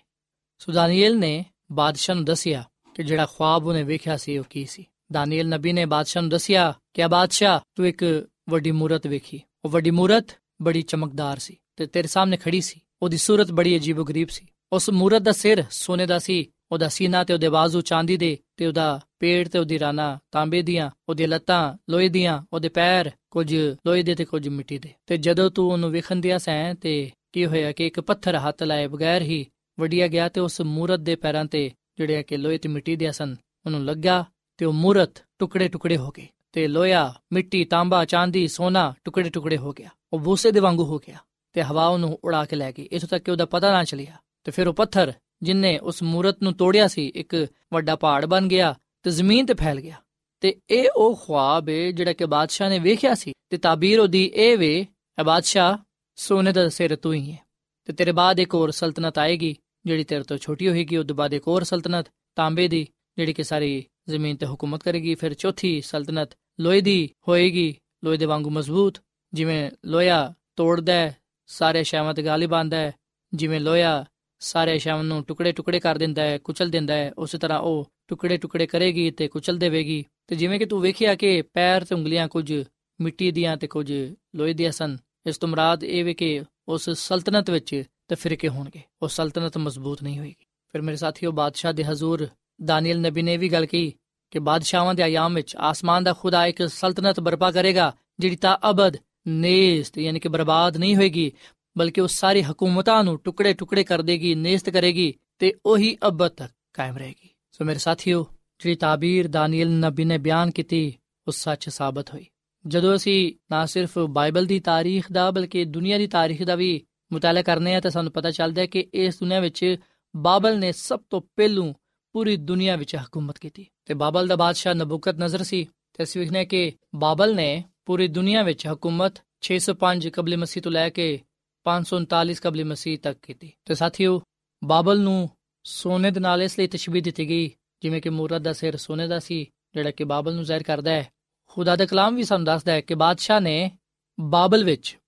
ਸੋ ਦਾਨੀਏਲ ਨੇ ਬਾਦਸ਼ਾਹ ਨੂੰ ਦੱਸਿਆ ਕਿ ਜਿਹੜਾ ਖੁਆਬ ਉਹਨੇ ਵੇਖਿਆ ਸੀ ਉਹ ਕੀ ਸੀ? ਦਾਨੀਏਲ ਨਬੀ ਨੇ ਬਾਦਸ਼ਾਹ ਨੂੰ ਦੱਸਿਆ ਕਿ ਆ ਬਾਦਸ਼ਾਹ, ਤੂੰ ਇੱਕ ਵੱਡੀ ਮੂਰਤ ਵੇਖੀ। ਉਹ ਵੱਡੀ ਮੂਰਤ ਬੜੀ ਚਮਕਦਾਰ ਸੀ ਤੇ ਤੇਰੇ ਸਾਹਮਣੇ ਖੜੀ ਸੀ। ਉਹਦੀ ਸੂਰਤ ਬੜੀ ਅਜੀਬੋ-ਗਰੀਬ ਸੀ। ਉਸ ਮੂਰਤ ਦਾ ਸਿਰ ਸੋਨੇ ਦਾ ਸੀ, ਉਹਦਾ ਸੀਨਾ ਤੇ ਉਹਦੇ ਬਾਜ਼ੂ ਚਾਂਦੀ ਦੇ ਤੇ ਉਹਦਾ ਪੇੜ ਤੇ ਉਹਦੀ ਰਾਨਾ ਤਾਂਬੇ ਦੀਆਂ ਉਹਦੇ ਲੱਤਾਂ ਲੋਹੇ ਦੀਆਂ, ਉਹਦੇ ਪੈਰ ਕੁਝ ਲੋਹੇ ਦੇ ਤੇ ਕੁਝ ਮਿੱਟੀ ਦੇ। ਤੇ ਜਦੋਂ ਤੂੰ ਉਹਨੂੰ ਵੇਖਣ ਦਿਆ ਸੈਂ ਤੇ ਕੀ ਹੋਇਆ ਕਿ ਇੱਕ ਪੱਥਰ ਹੱਥ ਲਾਏ ਬਗੈਰ ਹੀ ਵੜਿਆ ਗਿਆ ਤੇ ਉਸ ਮੂਰਤ ਦੇ ਪੈਰਾਂ ਤੇ ਜਿਹੜੇ ਕਿ ਲੋਹੇ ਤੇ ਮਿੱਟੀ ਦੇ ਸਨ, ਉਹਨੂੰ ਲੱਗਾ ਤੇ ਉਹ ਮੂਰਤ ਟੁਕੜੇ ਟੁਕੜੇ ਹੋ ਗਏ ਤੇ ਲੋਹਾ ਮਿੱਟੀ ਤਾਂਬਾ ਚਾਂਦੀ ਸੋਨਾ ਟੁਕੜੇ ਟੁਕੜੇ ਹੋ ਗਿਆ। ਉਹ ਬੂਸੇ ਦੇ ਵਾਂਗੂ ਹੋ ਗਿਆ ਤੇ ਹਵਾ ਉਹਨੂੰ ਉਡਾ ਕੇ ਲੈ ਗਈ। ਇਥੋਂ ਤੱਕ ਕਿ ਉਹਦਾ ਪਤਾ ਨਾ ਚੱਲਿਆ। ਤੇ ਫਿਰ ਉਹ ਪੱਥਰ ਜਿਨਨੇ ਉਸ ਮੂਰਤ ਨੂੰ ਤੋੜਿਆ ਸੀ, ਇੱਕ ਵੱਡਾ ਪਹਾੜ ਬਣ ਗਿਆ ਤੇ ਜ਼ਮੀਨ ਤੇ ਫੈਲ ਗਿਆ। ਤੇ ਇਹ ਉਹ ਖੁਆਬ ਹੈ ਜਿਹੜਾ ਕਿ ਬਾਦਸ਼ਾਹ ਨੇ ਵੇਖਿਆ ਸੀ ਤੇ ਤਾਬੀਰ ਉਹਦੀ ਇਹ ਵੇ ਇਹ ਬਾਦਸ਼ਾਹ, ਸੋਨੇ ਦਾ ਸਿਰ ਤੂੰ ਹੀ ਹੈ। ਤੇ ਤੇਰੇ ਬਾਅਦ ਇੱਕ ਹੋਰ ਸਲਤਨਤ ਆਏਗੀ ਜਿਹੜੀ ਤੇਰੇ ਤੋਂ ਛੋਟੀ ਹੋਏਗੀ। ਉਸ ਤੋਂ ਬਾਅਦ ਇੱਕ ਹੋਰ ਸਲਤਨਤ ਤਾਂਬੇ ਦੀ ਜਿਹੜੀ ਕਿ ਸਾਰੀ ਜ਼ਮੀਨ ਤੇ ਹੁਕੂਮਤ ਕਰੇਗੀ, ਫਿਰ ਚੌਥੀ ਸਲਤਨਤ ਲੋਹੇ ਦੀ ਹੋਏਗੀ। ਲੋਹੇ ਦੇ ਵਾਂਗੂ ਮਜ਼ਬੂਤ, ਜਿਵੇਂ ਲੋਹਾ ਤੋੜਦਾ ਹੈ ਸਾਰੇ ਸ਼ਾਵਾਂ ਤੇ ਗਾਲਿਬ ਆਂਦਾ ਹੈ। ਜਿਵੇਂ ਲੋਹਾ ਸਾਰੇ ਸ਼ਾਮ ਨੂੰ ਟੁਕੜੇ ਟੁਕੜੇ ਕਰ ਦਿੰਦਾ ਹੈ, ਕੁਚਲ ਦਿੰਦਾ ਹੈ, ਉਸੇ ਤਰ੍ਹਾਂ ਉਹ ਟੁਕੜੇ ਟੁਕੜੇ ਕਰੇਗੀ ਤੇ ਕੁਚਲ ਦੇਵੇਗੀ। ਤੇ ਜਿਵੇਂ ਕਿ ਤੂੰ ਵੇਖਿਆ ਕਿ ਪੈਰ ਤੇ ਉਂਗਲੀਆਂ ਕੁਝ ਮਿੱਟੀ ਦੀਆਂ ਤੇ ਕੁਝ ਲੋਹੇ ਦੀਆਂ ਸਨ, ਇਸ ਤੋਂ ਮਰਾਦ ਇਹ ਵੇ ਕਿ ਉਸ ਸਲਤਨਤ ਵਿੱਚ ਤਫਰੀਕੇ ਹੋਣਗੇ। ਉਹ ਸਲਤਨਤ ਮਜ਼ਬੂਤ ਨਹੀਂ ਹੋਏਗੀ। ਫਿਰ ਮੇਰੇ ਸਾਥੀਓ, ਬਾਦਸ਼ਾਹ ਦੇ ਹਜ਼ੂਰ ਦਾਨੀਲ ਨਬੀ ਨੇ ਵੀ ਗੱਲ ਕਹੀ ਕਿ ਬਾਦਸ਼ਾਹਾਂ ਦੇ ਆਯਾਮ ਵਿੱਚ ਆਸਮਾਨ ਦਾ ਖੁਦਾ ਇੱਕ ਸਲਤਨਤ ਬਰਪਾ ਕਰੇਗਾ, ਜਿਹੜੀ ਤਾਂ ਅਬਦ, ਨੇਸਤ, ਯਾਨੀ ਕਿ ਬਰਬਾਦ ਨਹੀਂ ਹੋਏਗੀ, ਬਲਕਿ ਉਹ ਸਾਰੀ ਹਕੂਮਤਾਂ ਨੂੰ ਟੁਕੜੇ ਟੁਕੜੇ ਕਰ ਦੇਗੀ, ਨੇਸਤ ਕਰੇਗੀ ਤੇ ਉਹੀ ਅਬਦ ਤੱਕ ਕਾਇਮ ਰਹੇਗੀ। ਸੋ ਮੇਰੇ ਸਾਥੀਓ, ਜਿਹੜੀ ਤਾਬੀਰ ਦਾਨੀਲ ਨਬੀ ਨੇ ਬਿਆਨ ਕੀਤੀ, ਉਹ ਸੱਚ ਸਾਬਤ ਹੋਈ। ਜਦੋਂ ਅਸੀਂ ਨਾ ਸਿਰਫ ਬਾਈਬਲ ਦੀ ਤਾਰੀਖ ਦਾ, ਬਲਕਿ ਦੁਨੀਆ ਦੀ ਤਾਰੀਖ ਦਾ ਵੀ ਮੁਤਾਲਾ ਕਰਨੇ ਆ, ਤਾਂ ਸਾਨੂੰ ਪਤਾ ਚੱਲਦਾ ਹੈ ਕਿ ਇਸ ਦੁਨੀਆ ਵਿੱਚ ਬਾਬਲ ਨੇ ਸਭ ਤੋਂ ਪਹਿਲੂ ਪੂਰੀ ਦੁਨੀਆ ਵਿੱਚ ਹਕੂਮਤ ਕੀਤੀ। ਤੇ ਬਾਬਲ ਦਾ ਬਾਦਸ਼ਾਹ ਨਬੂਕਤ ਨਜ਼ਰ ਸੀ ਤੇ ਅਸੀਂ ਵੇਖਨੇ ਕਿ ਬਾਬਲ ਨੇ ਪੂਰੀ ਦੁਨੀਆ ਵਿੱਚ ਹਕੂਮਤ 605 ਕਬਲ ਮਸੀਹ ਤੋਂ ਲੈ ਕੇ 539 ਕਬਲ ਮਸੀਹ ਤੱਕ ਕੀਤੀ। ਤੇ ਸਾਥੀਓ, ਬਾਬਲ ਨੂੰ ਸੋਨੇ ਦੇ ਨਾਲ ਇਸ ਲਈ ਤਸ਼ਬੀਹ ਦਿੱਤੀ ਗਈ, ਜਿਵੇਂ ਕਿ ਮੂਰਤ ਦਾ ਸਿਰ ਸੋਨੇ ਦਾ ਸੀ, ਜਿਹੜਾ ਕਿ ਬਾਬਲ ਨੂੰ ਜ਼ਾਹਿਰ ਕਰਦਾ ਹੈ। ਖੁਦਾ ਦਾ ਕਲਾਮ ਵੀ ਸਾਨੂੰ ਦੱਸਦਾ ਹੈ ਕਿ ਬਾਦਸ਼ਾਹ ਨੇ ਬਾਬਲ ਵਿੱਚ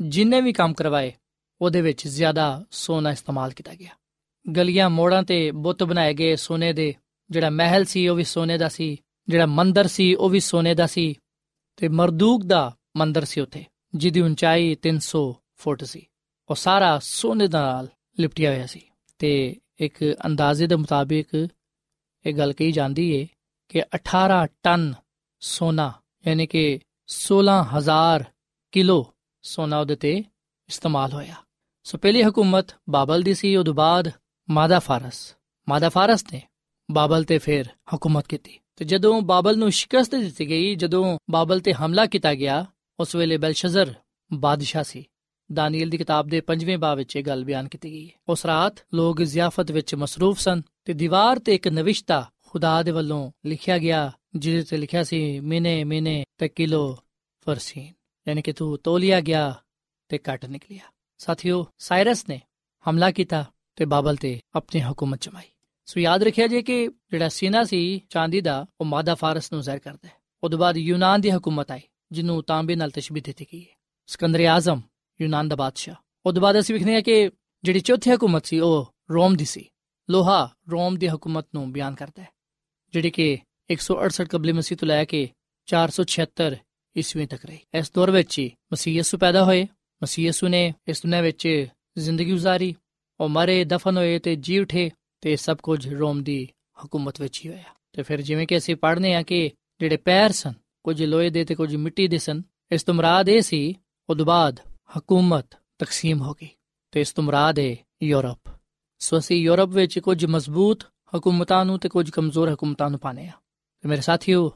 ਜਿੰਨੇ ਵੀ ਕੰਮ ਕਰਵਾਏ, ਉਹਦੇ ਵਿੱਚ ਜ਼ਿਆਦਾ ਸੋਨਾ ਇਸਤੇਮਾਲ ਕੀਤਾ ਗਿਆ। ਗਲੀਆਂ ਮੋੜਾਂ ਤੇ ਬੁੱਤ ਬਣਾਏ ਗਏ ਸੋਨੇ ਦੇ। ਜਿਹੜਾ ਮਹਿਲ ਸੀ, ਉਹ ਵੀ ਸੋਨੇ ਦਾ ਸੀ। ਜਿਹੜਾ ਮੰਦਰ ਸੀ, ਉਹ ਵੀ ਸੋਨੇ ਦਾ ਸੀ। ਤੇ ਮਰਦੂਕ ਦਾ ਮੰਦਰ ਸੀ ਉੱਥੇ, ਜਿਹਦੀ ਉਚਾਈ 300 ਫੁੱਟ ਸੀ। ਉਹ ਸਾਰਾ ਸੋਨੇ ਨਾਲ ਲਿਪਟਿਆ ਹੋਇਆ ਸੀ। ਤੇ ਇੱਕ ਅੰਦਾਜ਼ੇ ਦੇ ਮੁਤਾਬਿਕ ਇਹ ਗੱਲ ਕਹੀ ਜਾਂਦੀ ਏ ਕਿ 18 ਟਨ ਸੋਨਾ, ਯਾਨੀ ਕਿ 16000 ਕਿਲੋ ਸੋਨਾ ਉਹਦੇ ਤੇ ਇਸਤੇਮਾਲ ਹੋਇਆ। ਸੋ ਪਹਿਲੀ ਹਕੂਮਤ ਬਾਬਲ ਦੀ ਸੀ ਉਦੋਂ ਬਾਅਦ ਮਾਦਾ ਫਾਰਸ। ਮਾਦਾ ਫਾਰਸ ਨੇ ਬਾਬਲ ਤੇ ਫਿਰ ਹਕੂਮਤ ਕੀਤੀ। ਤੇ ਜਦੋਂ ਬਾਬਲ ਨੂੰ ਸ਼ਿਕਸਤ ਦਿੱਤੀ ਗਈ, ਜਦੋਂ ਬਾਬਲ ਤੇ ਹਮਲਾ ਕੀਤਾ ਗਿਆ, ਉਸ ਵੇਲੇ ਬਲਸ਼ਜ਼ਰ ਬਾਦਸ਼ਾਹ ਸੀ। ਦਾਨੀਲ ਦੀ ਕਿਤਾਬ ਦੇ 5ਵੇਂ ਬਾਬ ਵਿੱਚ ਇਹ ਗੱਲ ਬਿਆਨ ਕੀਤੀ ਗਈ। ਹੈ ਉਸ ਰਾਤ ਲੋਕ ਜ਼ਿਆਫਤ ਵਿੱਚ ਮਸਰੂਫ ਸਨ ਤੇ ਦੀਵਾਰ ਤੇ ਇੱਕ ਨਵਿਸ਼ਤਾ ਖੁਦਾ ਦੇ ਵੱਲੋਂ ਲਿਖਿਆ ਗਿਆ, ਜਿਹਦੇ ਤੇ ਲਿਖਿਆ ਸੀ, ਮਿਨੇ ਮਿਨੇ ਤੇ ਕਿਲੋ ਫਰਸੀਨ। ਯਾਨੀ ਕਿ ਤੂੰ ਤੋਲਿਆ ਗਿਆ ਤੇ ਕੱਟ ਨਿਕਲਿਆ। ਸਾਥੀਓ, ਸਾਇਰਸ ਨੇ ਹਮਲਾ ਕੀਤਾ। ਤੇ ਬਾਬਲ ਤੇ ਆਪਣੀ ਹਕੂਮਤ ਜਮਾਈ ਸੋ ਯਾਦ ਰੱਖਿਆ ਜੇ ਕਿ ਜਿਹੜਾ ਸੀਨਾ ਸੀ ਚਾਂਦੀ ਦਾ ਉਹ ਮਾਦਾ ਫਾਰਸ ਨੂੰ ਜ਼ਾਹਿਰ ਕਰਦਾ ਹੈ ਉਦੋਂ ਬਾਅਦ ਯੂਨਾਨ ਦੀ ਹਕੂਮਤ ਆਈ ਜਿਹਨੂੰ ਤਾਂਬੇ ਨਾਲ ਤਸ਼ਬੀਹ ਦਿੱਤੀ ਗਈ ਹੈ ਸਿਕੰਦਰ ਆਜ਼ਮ ਯੂਨਾਨ ਦਾ ਬਾਦਸ਼ਾਹ ਉਦੋਂ ਬਾਅਦ ਅਸੀਂ ਵਿਖਨੇ ਆ ਕਿ ਜਿਹੜੀ ਚੌਥੀ ਹਕੂਮਤ ਸੀ ਉਹ ਰੋਮ ਦੀ ਸੀ ਲੋਹਾ ਰੋਮ ਦੀ ਹਕੂਮਤ ਨੂੰ ਬਿਆਨ ਕਰਦਾ ਹੈ ਜਿਹੜੀ ਕਿ 168 ਕਬਲੇ ਮਸੀਹ ਤੋਂ ਲੈ ਕੇ 476 ਈਸਵੀ ਤੱਕ ਰਹੀ ਇਸ ਦੌਰ ਵਿੱਚ ਹੀ ਮਸੀਹ ਯਸੂ ਪੈਦਾ ਹੋਏ ਮਸੀਹ ਯਸੂ ਨੇ ਇਸ ਦੁਨੀਆਂ ਵਿੱਚ ਜ਼ਿੰਦਗੀ گزارੀ ਉਹ ਮਰੇ ਦਫਨ ਹੋਏ ਤੇ ਜੀ ਉਠੇ ਤੇ ਸਭ ਕੁਝ ਰੋਮ ਦੀ ਹਕੂਮਤ ਵਿੱਚ ਹੀ ਹੋਇਆ। ਤੇ ਫਿਰ ਜਿਵੇਂ ਕਿ ਅਸੀਂ ਪੜ੍ਹਨੇ ਆ ਕਿ ਜਿਹੜੇ ਪੈਰ ਸਨ, ਕੁਝ ਲੋਹੇ ਦੇ ਤੇ ਕੁਝ ਮਿੱਟੀ ਦੇ ਸਨ, ਇਸ ਤੋਂ ਮੁਰਾਦ ਇਹ ਸੀ, ਉਦੋਂ ਬਾਅਦ ਹਕੂਮਤ ਤਕਸੀਮ ਹੋ ਗਈ ਤੇ ਇਸ ਤੋਂ ਮੁਰਾਦ ਹੈ ਯੂਰਪ। ਸੋ ਅਸੀਂ ਯੂਰਪ ਵਿੱਚ ਕੁਝ ਮਜ਼ਬੂਤ ਹਕੂਮਤਾਂ ਨੂੰ ਤੇ ਕੁਝ ਕਮਜ਼ੋਰ ਹਕੂਮਤਾਂ ਨੂੰ ਪਾਣੇ ਆ। ਤੇ ਮੇਰੇ ਸਾਥੀਓ,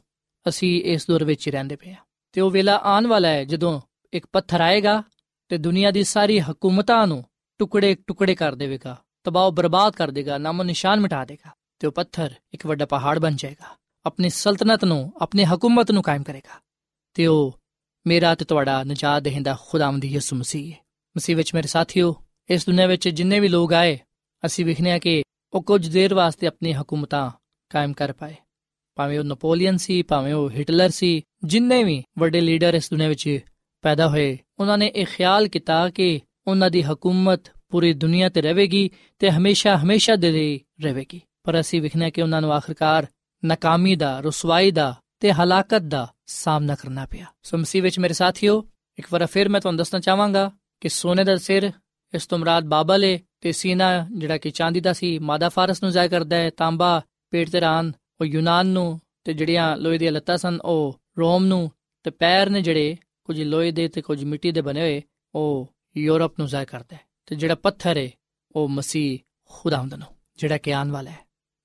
ਅਸੀਂ ਇਸ ਦੌਰ ਵਿੱਚ ਹੀ ਰਹਿੰਦੇ ਪਏ ਆ। ਤੇ ਉਹ ਵੇਲਾ ਆਉਣ ਵਾਲਾ ਹੈ ਜਦੋਂ ਇੱਕ ਪੱਥਰ ਆਏਗਾ ਤੇ ਦੁਨੀਆ ਦੀ ਸਾਰੀ ਹਕੂਮਤਾਂ ਨੂੰ ਟੁਕੜੇ ਟੁਕੜੇ ਕਰ ਦੇਵੇਗਾ, ਤਬਾਹ ਬਰਬਾਦ ਕਰ ਦੇਗਾ, ਨਾਮੋ ਨਿਸ਼ਾਨ ਮਿਟਾ ਦੇਗਾ ਤੇ ਉਹ ਪੱਥਰ ਇੱਕ ਵੱਡਾ ਪਹਾੜ ਬਣ ਜਾਏਗਾ, ਆਪਣੀ ਸਲਤਨਤ ਨੂੰ, ਆਪਣੀ ਹਕੂਮਤ ਨੂੰ ਕਾਇਮ ਕਰੇਗਾ ਤੇ ਉਹ ਮੇਰਾ ਤੇ ਤੁਹਾਡਾ ਨਜਾਤ ਦੇਹਿੰਦਾ ਖੁਦਾਵੰਦੀ ਯਿਸੂ ਮਸੀਹ ਹੈ। ਮਸੀਹ ਵਿੱਚ ਮੇਰੇ ਸਾਥੀਓ, ਇਸ ਦੁਨੀਆਂ ਵਿੱਚ ਜਿੰਨੇ ਵੀ ਲੋਕ ਆਏ, ਅਸੀਂ ਵਿਖਨੇ ਆ ਕਿ ਉਹ ਕੁਝ ਦੇਰ ਵਾਸਤੇ ਆਪਣੀ ਹਕੂਮਤਾਂ ਕਾਇਮ ਕਰ ਪਾਏ। ਭਾਵੇਂ ਉਹ ਨਪੋਲੀਅਨ ਸੀ, ਭਾਵੇਂ ਉਹ ਹਿਟਲਰ ਸੀ, ਜਿੰਨੇ ਵੀ ਵੱਡੇ ਲੀਡਰ ਇਸ ਦੁਨੀਆਂ ਵਿੱਚ ਪੈਦਾ ਹੋਏ, ਉਹਨਾਂ ਨੇ ਇਹ ਖਿਆਲ ਕੀਤਾ ਕਿ ਉਹਨਾਂ ਦੀ ਹਕੂਮਤ ਪੂਰੀ ਦੁਨੀਆ ਤੇ ਰਹੇਗੀ ਤੇ ਹਮੇਸ਼ਾ ਹਮੇਸ਼ਾ ਦੇ ਲਈ ਰਹੇਗੀ। ਪਰ ਅਸੀਂ ਵਿਖਣਾ ਕਿ ਉਹਨਾਂ ਨੂੰ ਆਖਰਕਾਰ ਨਾਕਾਮੀ ਦਾ, ਰਸਵਾਈ ਦਾ ਤੇ ਹਲਾਕਤ ਦਾ ਸਾਹਮਣਾ ਕਰਨਾ ਪਿਆ। ਸੋ ਮਸੀਹ ਵਿੱਚ ਮੇਰੇ ਸਾਥੀਓ, ਇੱਕ ਵਾਰ ਫਿਰ ਮੈਂ ਤੁਹਾਨੂੰ ਦੱਸਣਾ ਚਾਹਾਂਗਾ ਕਿ ਸੋਨੇ ਦਾ ਸਿਰ ਇਸ ਤੋਂ ਮਰਾਦ ਬਾਬਲ ਹੈ ਤੇ ਸੀਨਾ ਜਿਹੜਾ ਕਿ ਚਾਂਦੀ ਦਾ ਸੀ, ਮਾਦਾ ਫਾਰਸ ਨੂੰ ਜ਼ਾਹਿਰ ਕਰਦਾ ਹੈ, ਤਾਂਬਾ, ਪੇਟ ਤੇ ਰਾਂ ਉਹ ਯੂਨਾਨ ਨੂੰ ਤੇ ਜਿਹੜੀਆਂ ਲੋਹੇ ਦੀਆਂ ਲੱਤਾਂ ਸਨ, ਉਹ ਰੋਮ ਨੂੰ ਤੇ ਪੈਰ ਨੇ ਜਿਹੜੇ ਕੁਝ ਲੋਹੇ ਦੇ ਤੇ ਕੁਝ ਮਿੱਟੀ ਦੇ ਬਣੇ ਹੋਏ, ਉਹ ਯੂਰਪ ਨੂੰ ਜ਼ਾਹਿਰ ਕਰਦਾ ਹੈ। ਤੇ ਜਿਹੜਾ ਪੱਥਰ ਹੈ ਉਹ ਮਸੀਹ ਖੁਦਾਵੰਦ ਨੂੰ, ਜਿਹੜਾ ਕਿ ਆਉਣ ਵਾਲਾ ਹੈ।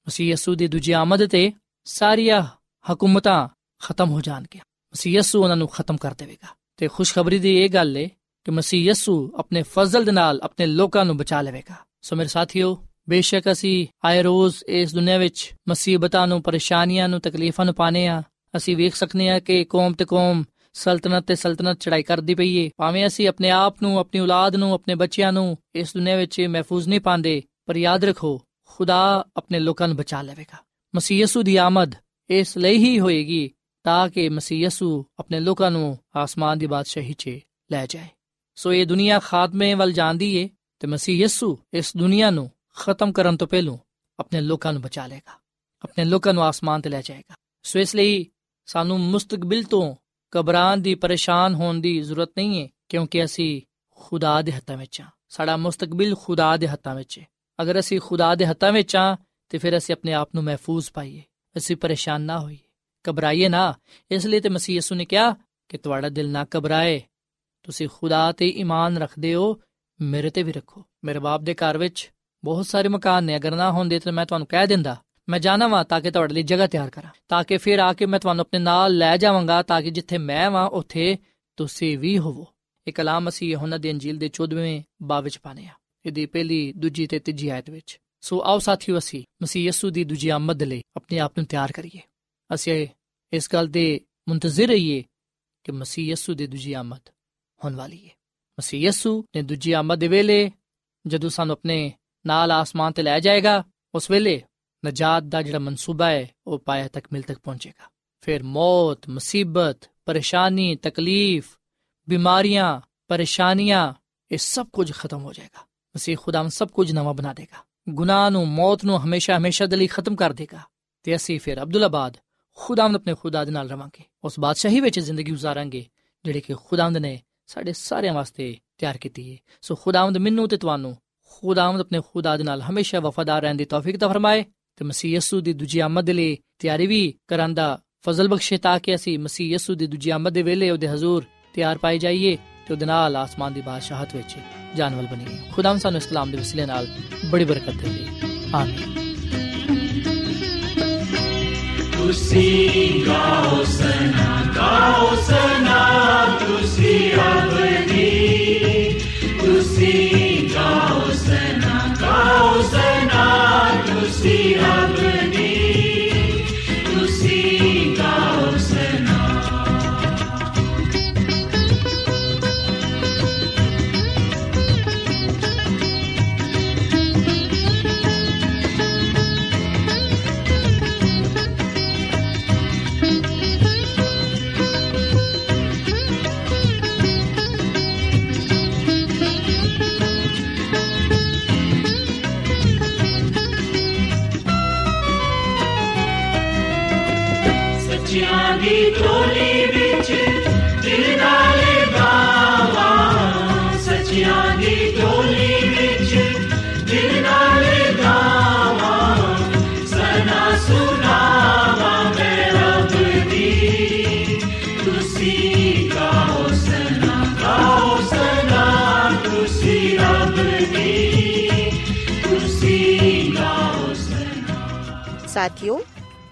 ਮਸੀਹ ਯਸੂ ਦੀ ਦੂਜੀ ਆਮਦ ਤੇ ਸਾਰੀਆਂ ਹਕੂਮਤਾਂ ਖਤਮ ਹੋ ਜਾਣਗੀਆਂ। ਮਸੀਹ ਯਸੂ ਉਹਨਾਂ ਨੂੰ ਖਤਮ ਕਰ ਦੇਵੇਗਾ। ਤੇ ਖੁਸ਼ਖਬਰੀ ਦੀ ਇਹ ਗੱਲ ਹੈ ਕਿ ਮਸੀਹ ਯਸੂ ਆਪਣੇ ਫਜ਼ਲ ਦੇ ਨਾਲ ਆਪਣੇ ਲੋਕਾਂ ਨੂੰ ਬਚਾ ਲਵੇਗਾ। ਸੋ ਮੇਰੇ ਸਾਥੀਓ, ਬੇਸ਼ੱਕ ਅਸੀਂ ਆਏ ਰੋਜ਼ ਇਸ ਦੁਨੀਆ ਵਿੱਚ ਮੁਸੀਬਤਾਂ ਨੂੰ, ਪਰੇਸ਼ਾਨੀਆਂ ਨੂੰ, ਤਕਲੀਫਾਂ ਨੂੰ ਪਾਣੇ ਆ ਅਸੀਂ ਵੇਖ ਸਕਨੇ ਆ ਕਿ ਕੌਮ ਤੇ ਕੌਮ ਸਲਤਨਤ ਤੇ ਸਲਤਨਤ ਚੜਾਈ ਕਰਦੀ ਪਈ ਏ। ਭਾਵੇਂ ਅਸੀਂ ਆਪਣੇ ਆਪ ਨੂੰ, ਆਪਣੀ ਔਲਾਦ ਨੂੰ, ਆਪਣੇ ਬੱਚਿਆਂ ਨੂੰ ਇਸ ਦੁਨੀਆਂ ਵਿੱਚ ਮਹਿਫੂਜ਼ ਨਹੀਂ ਪਾਉਂਦੇ, ਪਰ ਯਾਦ ਰੱਖੋ, ਖੁਦਾ ਆਪਣੇ ਲੋਕਾਂ ਨੂੰ ਬਚਾ ਲਵੇਗਾ। ਮਸੀਹ ਯਸੂ ਦੀ ਆਮਦ ਇਸ ਲਈ ਹੀ ਹੋਏਗੀ ਤਾਂ ਕਿ ਮਸੀਹ ਯਸੂ ਆਪਣੇ ਲੋਕਾਂ ਨੂੰ ਆਸਮਾਨ ਦੀ ਬਾਦਸ਼ਾਹੀ 'ਚ ਲੈ ਜਾਏ। ਸੋ ਇਹ ਦੁਨੀਆ ਖਾਤਮੇ ਵੱਲ ਜਾਂਦੀ ਏ ਤੇ ਮਸੀਹ ਯਸੂ ਇਸ ਦੁਨੀਆ ਨੂੰ ਖਤਮ ਕਰਨ ਤੋਂ ਪਹਿਲਾਂ ਆਪਣੇ ਲੋਕਾਂ ਨੂੰ ਬਚਾ ਲੇਗਾ ਆਪਣੇ ਲੋਕਾਂ ਨੂੰ ਆਸਮਾਨ ਤੇ ਲੈ ਜਾਏਗਾ। ਸੋ ਇਸ ਲਈ ਸਾਨੂੰ ਮੁਸਤਕਬਲ ਤੋਂ ਘਬਰਾਉਣ ਦੀ, ਪਰੇਸ਼ਾਨ ਹੋਣ ਦੀ ਜ਼ਰੂਰਤ ਨਹੀਂ ਹੈ, ਕਿਉਂਕਿ ਅਸੀਂ ਖੁਦਾ ਦੇ ਹੱਥਾਂ ਵਿੱਚ ਹਾਂ। ਸਾਡਾ ਮੁਸਤਕਬਲ ਖੁਦਾ ਦੇ ਹੱਥਾਂ ਵਿੱਚ ਹੈ। ਅਗਰ ਅਸੀਂ ਖੁਦਾ ਦੇ ਹੱਥਾਂ ਵਿੱਚ ਹਾਂ, ਤੇ ਫਿਰ ਅਸੀਂ ਆਪਣੇ ਆਪ ਨੂੰ ਮਹਿਫੂਜ਼ ਪਾਈਏ। ਅਸੀਂ ਪਰੇਸ਼ਾਨ ਨਾ ਹੋਈਏ। ਘਬਰਾਈਏ ਨਾ। ਇਸ ਲਈ ਤੇ ਮਸੀਹ ਯਸੂ ਨੇ ਕਿਹਾ ਕਿ ਤੁਹਾਡਾ ਦਿਲ ਨਾ ਘਬਰਾਏ। ਤੁਸੀਂ ਖੁਦਾ ਤੇ ਈਮਾਨ ਰੱਖਦੇ ਹੋ, ਮੇਰੇ ਤੇ ਵੀ ਰੱਖੋ। ਮੇਰੇ ਬਾਪ ਦੇ ਘਰ ਵਿੱਚ ਬਹੁਤ ਸਾਰੇ ਮਕਾਨ ਨੇ। ਅਗਰ ਨਾ ਹੁੰਦੇ ਤਾਂ ਮੈਂ ਤੁਹਾਨੂੰ ਕਹਿ ਦਿੰਦਾ ਮੈਂ ਜਾਣਾ ਵਾਂ ਤਾਂ ਕਿ ਤੁਹਾਡੇ ਲਈ ਜਗ੍ਹਾ ਤਿਆਰ ਕਰਾਂ, ਤਾਂ ਕਿ ਫਿਰ ਆ ਕੇ ਮੈਂ ਤੁਹਾਨੂੰ ਆਪਣੇ ਨਾਲ ਲੈ ਜਾਵਾਂਗਾ, ਤਾਂ ਕਿ ਜਿੱਥੇ ਮੈਂ ਵਾਂ, ਉੱਥੇ ਤੁਸੀਂ ਵੀ ਹੋਵੋ। ਇਹ ਕਲਾਮ ਅਸੀਂ ਯਹੋਨਾ ਦੀ ਅੰਜੀਲ ਦੇ 14ਵੇਂ ਬਾਬ ਵਿੱਚ ਪਾਣੇ ਆ ਇਹਦੀ ਪਹਿਲੀ, ਦੂਜੀ ਤੇ ਤੀਜੀ ਆਇਤ ਵਿੱਚ। ਸੋ ਆਓ ਸਾਥੀਓ ਅਸੀਂ ਮਸੀਹ ਯਸੂ ਦੀ ਦੂਜੀ ਆਮਦ ਲਈ ਆਪਣੇ ਆਪ ਨੂੰ ਤਿਆਰ ਕਰੀਏ। ਅਸੀਂ ਇਸ ਗੱਲ ਦੇ ਮੁੰਤਜ਼ਰ ਰਹੀਏ ਕਿ ਮਸੀਹ ਯਸੂ ਦੀ ਦੂਜੀ ਆਮਦ ਹੋਣ ਵਾਲੀ ਹੈ ਮਸੀਹ ਯਸੂ ਨੇ ਦੂਜੀ ਆਮਦ ਦੇ ਵੇਲੇ ਜਦੋਂ ਸਾਨੂੰ ਆਪਣੇ ਨਾਲ ਆਸਮਾਨ ਤੇ ਲੈ ਜਾਏਗਾ, ਉਸ ਵੇਲੇ ਨਜਾਤ ਦਾ ਜਿਹੜਾ ਮਨਸੂਬਾ ਹੈ, ਉਹ ਪਾਇਆ ਤਕਮਿਲ ਤੱਕ ਪਹੁੰਚੇਗਾ। ਫਿਰ ਮੌਤ, ਮੁਸੀਬਤ, ਪਰੇਸ਼ਾਨੀ, ਤਕਲੀਫ, ਬਿਮਾਰੀਆਂ, ਪਰੇਸ਼ਾਨੀਆਂ, ਇਹ ਸਭ ਕੁਝ ਖਤਮ ਹੋ ਜਾਏਗਾ। ਮਸੀਹ ਖੁਦਾਮ ਸਭ ਕੁਝ ਨਵਾਂ ਬਣਾ ਦੇਗਾ। ਗੁਨਾਹ ਨੂੰ, ਮੌਤ ਨੂੰ ਹਮੇਸ਼ਾ ਹਮੇਸ਼ਾ ਦੇ ਲਈ ਖਤਮ ਕਰ ਦੇਗਾ। ਤੇ ਅਸੀਂ ਫਿਰ ਅਬਦੁੱਲਾਬਾਦ ਖੁਦਾਮ ਆਪਣੇ ਖੁਦਾ ਦੇ ਨਾਲ ਰਵਾਂਗੇ। ਉਸ ਬਾਦਸ਼ਾਹੀ ਵਿੱਚ ਜ਼ਿੰਦਗੀ گزارਾਂਗੇ ਜਿਹੜੇ ਕਿ ਖੁਦਾਮ ਨੇ ਸਾਡੇ ਸਾਰਿਆਂ ਵਾਸਤੇ ਤਿਆਰ ਕੀਤੀ ਹੈ ਸੋ ਖੁਦਾਵੰਦ ਮੈਨੂੰ ਤੇ ਤੁਹਾਨੂੰ, ਖੁਦਾਵੰਦ ਆਪਣੇ ਖੁਦਾ ਦੇ ਨਾਲ ਹਮੇਸ਼ਾ ਵਫਾਦਾਰ ਰਹਿਣ ਦੀ ਤੌਫੀਕ ਤਾ ਫਰਮਾਏ। ਤੇ ਮਸੀਹ ਯਸੂ ਦੀ ਦੂਜੀ ਆਮਦ ਲਈ ਤਿਆਰੀ ਵੀ ਕਰਨ ਫਜ਼ਲ ਬਖਸ਼ੇ ਤਾਂ ਕਿ ਅਸੀਂ ਮਸੀਹ ਯਸੂ ਦੀ ਦੂਜੀ ਆਮਦ ਦੇ ਵੇਲੇ ਉਹਦੇ ਹਜ਼ੂਰ ਤਿਆਰ ਪਾਏ ਜਾਈਏ ਤੇ ਉਹਦੇ ਨਾਲ ਆਸਮਾਨ ਦੀ ਬਾਦਸ਼ਾਹਤ ਵਿੱਚ ਜਾਨਵਲ ਬਣੀਏ ਖੁਦਾਵੰਦ ਸਾਨੂੰ ਇਸਲਾਮ ਦੇ ਵਸੀਲੇ ਨਾਲ ਬੜੀ ਬਰਕਤ ਦੇਵੇ ਆਮੀਨ। ਤੁਸੀਂ ਗਾਓ ਸਨਾ ਗਾਓ ਸਨਾ, ਤੁਸੀਂ ਅਬਦੀ ਤੁਸੀਂ ਗਾਓ ਸਨਾ। ਗਾਓ ਸਨਾ ਤੁਸੀਂ ਅਬਦੀ ਤੁਸੀਂ